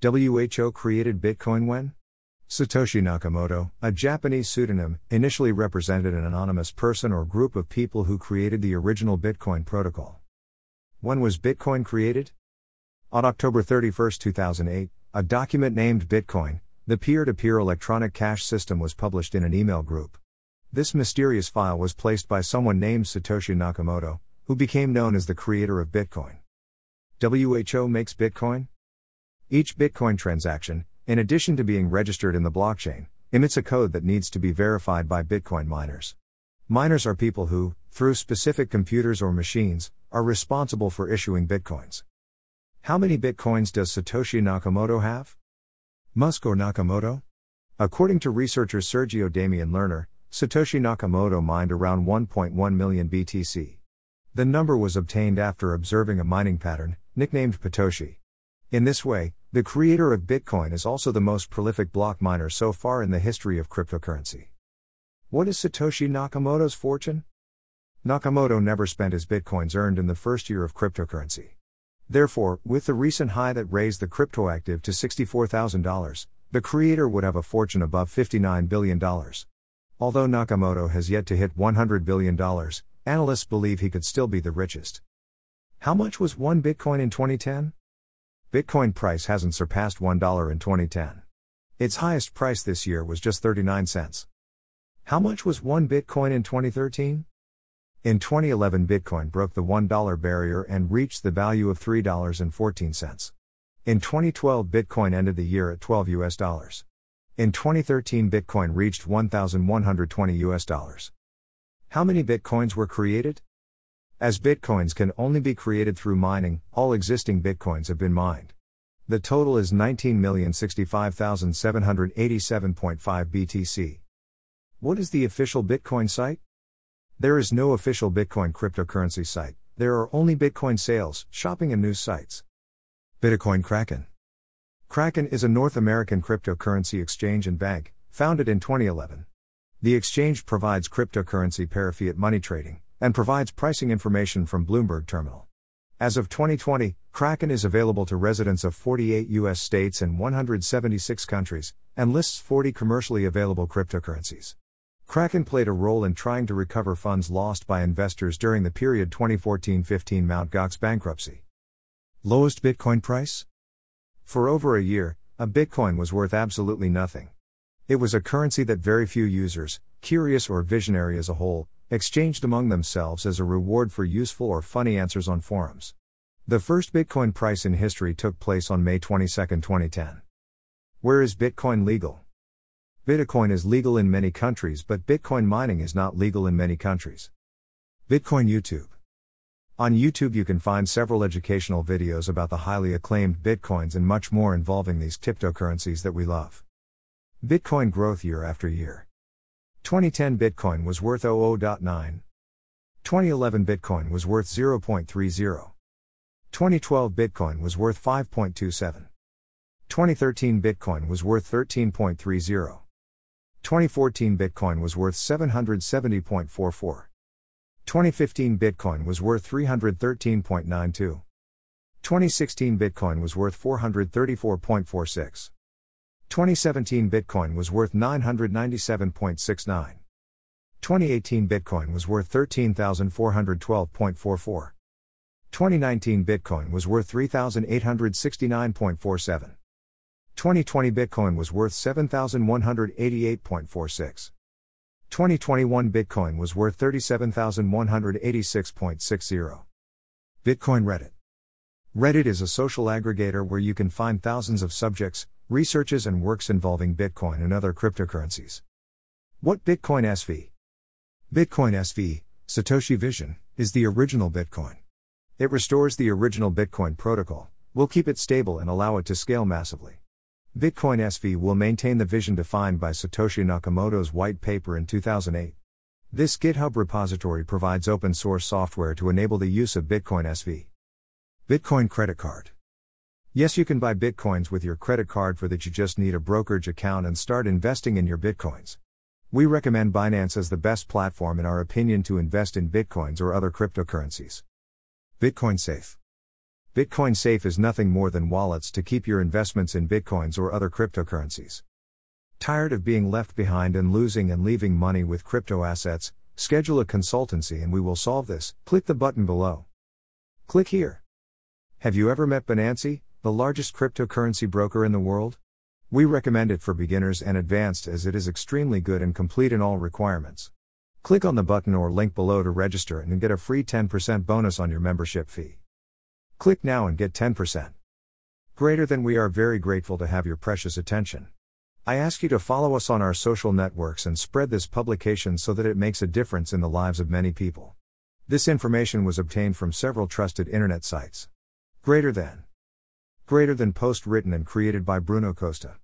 WHO created Bitcoin when? Satoshi Nakamoto, a Japanese pseudonym, initially represented an anonymous person or group of people who created the original Bitcoin protocol. When was Bitcoin created? On October 31, 2008, a document named Bitcoin, the peer to peer electronic cash system, was published in an email group. This mysterious file was placed by someone named Satoshi Nakamoto, who became known as the creator of Bitcoin. WHO makes Bitcoin? Each Bitcoin transaction, in addition to being registered in the blockchain, emits a code that needs to be verified by Bitcoin miners. Miners are people who, through specific computers or machines, are responsible for issuing Bitcoins. How many Bitcoins does Satoshi Nakamoto have? Musk or Nakamoto? According to researcher Sergio Damian Lerner, Satoshi Nakamoto mined around 1.1 million BTC. The number was obtained after observing a mining pattern, nicknamed Patoshi. In this way, the creator of Bitcoin is also the most prolific block miner so far in the history of cryptocurrency. What is Satoshi Nakamoto's fortune? Nakamoto never spent his bitcoins earned in the first year of cryptocurrency. Therefore, with the recent high that raised the crypto active to $64,000, the creator would have a fortune above $59 billion. Although Nakamoto has yet to hit $100 billion, analysts believe he could still be the richest. How much was one Bitcoin in 2010? Bitcoin price hasn't surpassed $1 in 2010. Its highest price this year was just 39 cents. How much was one Bitcoin in 2013? In 2011, Bitcoin broke the $1 barrier and reached the value of $3.14. In 2012, Bitcoin ended the year at 12 US dollars. In 2013, Bitcoin reached 1,120 US dollars. How many Bitcoins were created? As Bitcoins can only be created through mining, all existing Bitcoins have been mined. The total is 19,065,787.5 BTC. What is the official Bitcoin site? There is no official Bitcoin cryptocurrency site, there are only Bitcoin sales, shopping, and news sites. Bitcoin Kraken Kraken is a North American cryptocurrency exchange and bank, founded in 2011. The exchange provides cryptocurrency parafiat money trading, and provides pricing information from Bloomberg Terminal. As of 2020, Kraken is available to residents of 48 U.S. states and 176 countries, and lists 40 commercially available cryptocurrencies. Kraken played a role in trying to recover funds lost by investors during the period 2014 15 Mt. Gox bankruptcy. Lowest Bitcoin price? For over a year, a Bitcoin was worth absolutely nothing. It was a currency that very few users, curious or visionary as a whole, exchanged among themselves as a reward for useful or funny answers on forums. The first Bitcoin price in history took place on May 22, 2010. Where is Bitcoin legal? Bitcoin is legal in many countries, but Bitcoin mining is not legal in many countries. Bitcoin YouTube. On YouTube, you can find several educational videos about the highly acclaimed Bitcoins and much more involving these cryptocurrencies that we love. Bitcoin growth year after year. 2010 Bitcoin was worth 00.9. 2011 Bitcoin was worth 0.30. 2012 Bitcoin was worth 5.27. 2013 Bitcoin was worth 13.30. 2014 Bitcoin was worth 770.44. 2015 Bitcoin was worth 313.92. 2016 Bitcoin was worth 434.46. 2017 Bitcoin was worth 997.69. 2018 Bitcoin was worth 13,412.44. 2019 Bitcoin was worth 3,869.47. 2020 Bitcoin was worth 7,188.46. 2021 Bitcoin was worth 37,186.60. Bitcoin Reddit. Reddit is a social aggregator where you can find thousands of subjects, researches, and works involving Bitcoin and other cryptocurrencies. What Bitcoin SV? Bitcoin SV, Satoshi Vision, is the original Bitcoin. It restores the original Bitcoin protocol, will keep it stable and allow it to scale massively. Bitcoin SV will maintain the vision defined by Satoshi Nakamoto's white paper in 2008. This GitHub repository provides open source software to enable the use of Bitcoin SV. Bitcoin Credit Card. Yes, you can buy Bitcoins with your credit card for that you just need a brokerage account and start investing in your Bitcoins. We recommend Binance as the best platform in our opinion to invest in Bitcoins or other cryptocurrencies. Bitcoin Safe. Bitcoin Safe is nothing more than wallets to keep your investments in bitcoins or other cryptocurrencies. Tired of being left behind and losing and leaving money with crypto assets? Schedule a consultancy and we will solve this. Click the button below. Click here. Have you ever met Binance, the largest cryptocurrency broker in the world? We recommend it for beginners and advanced as it is extremely good and complete in all requirements. Click on the button or link below to register and get a free 10% bonus on your membership fee. Click now and get 10%. Greater than we are very grateful to have your precious attention. I ask you to follow us on our social networks and spread this publication so that it makes a difference in the lives of many people. This information was obtained from several trusted internet sites. Greater than. Greater than post written and created by Bruno Costa.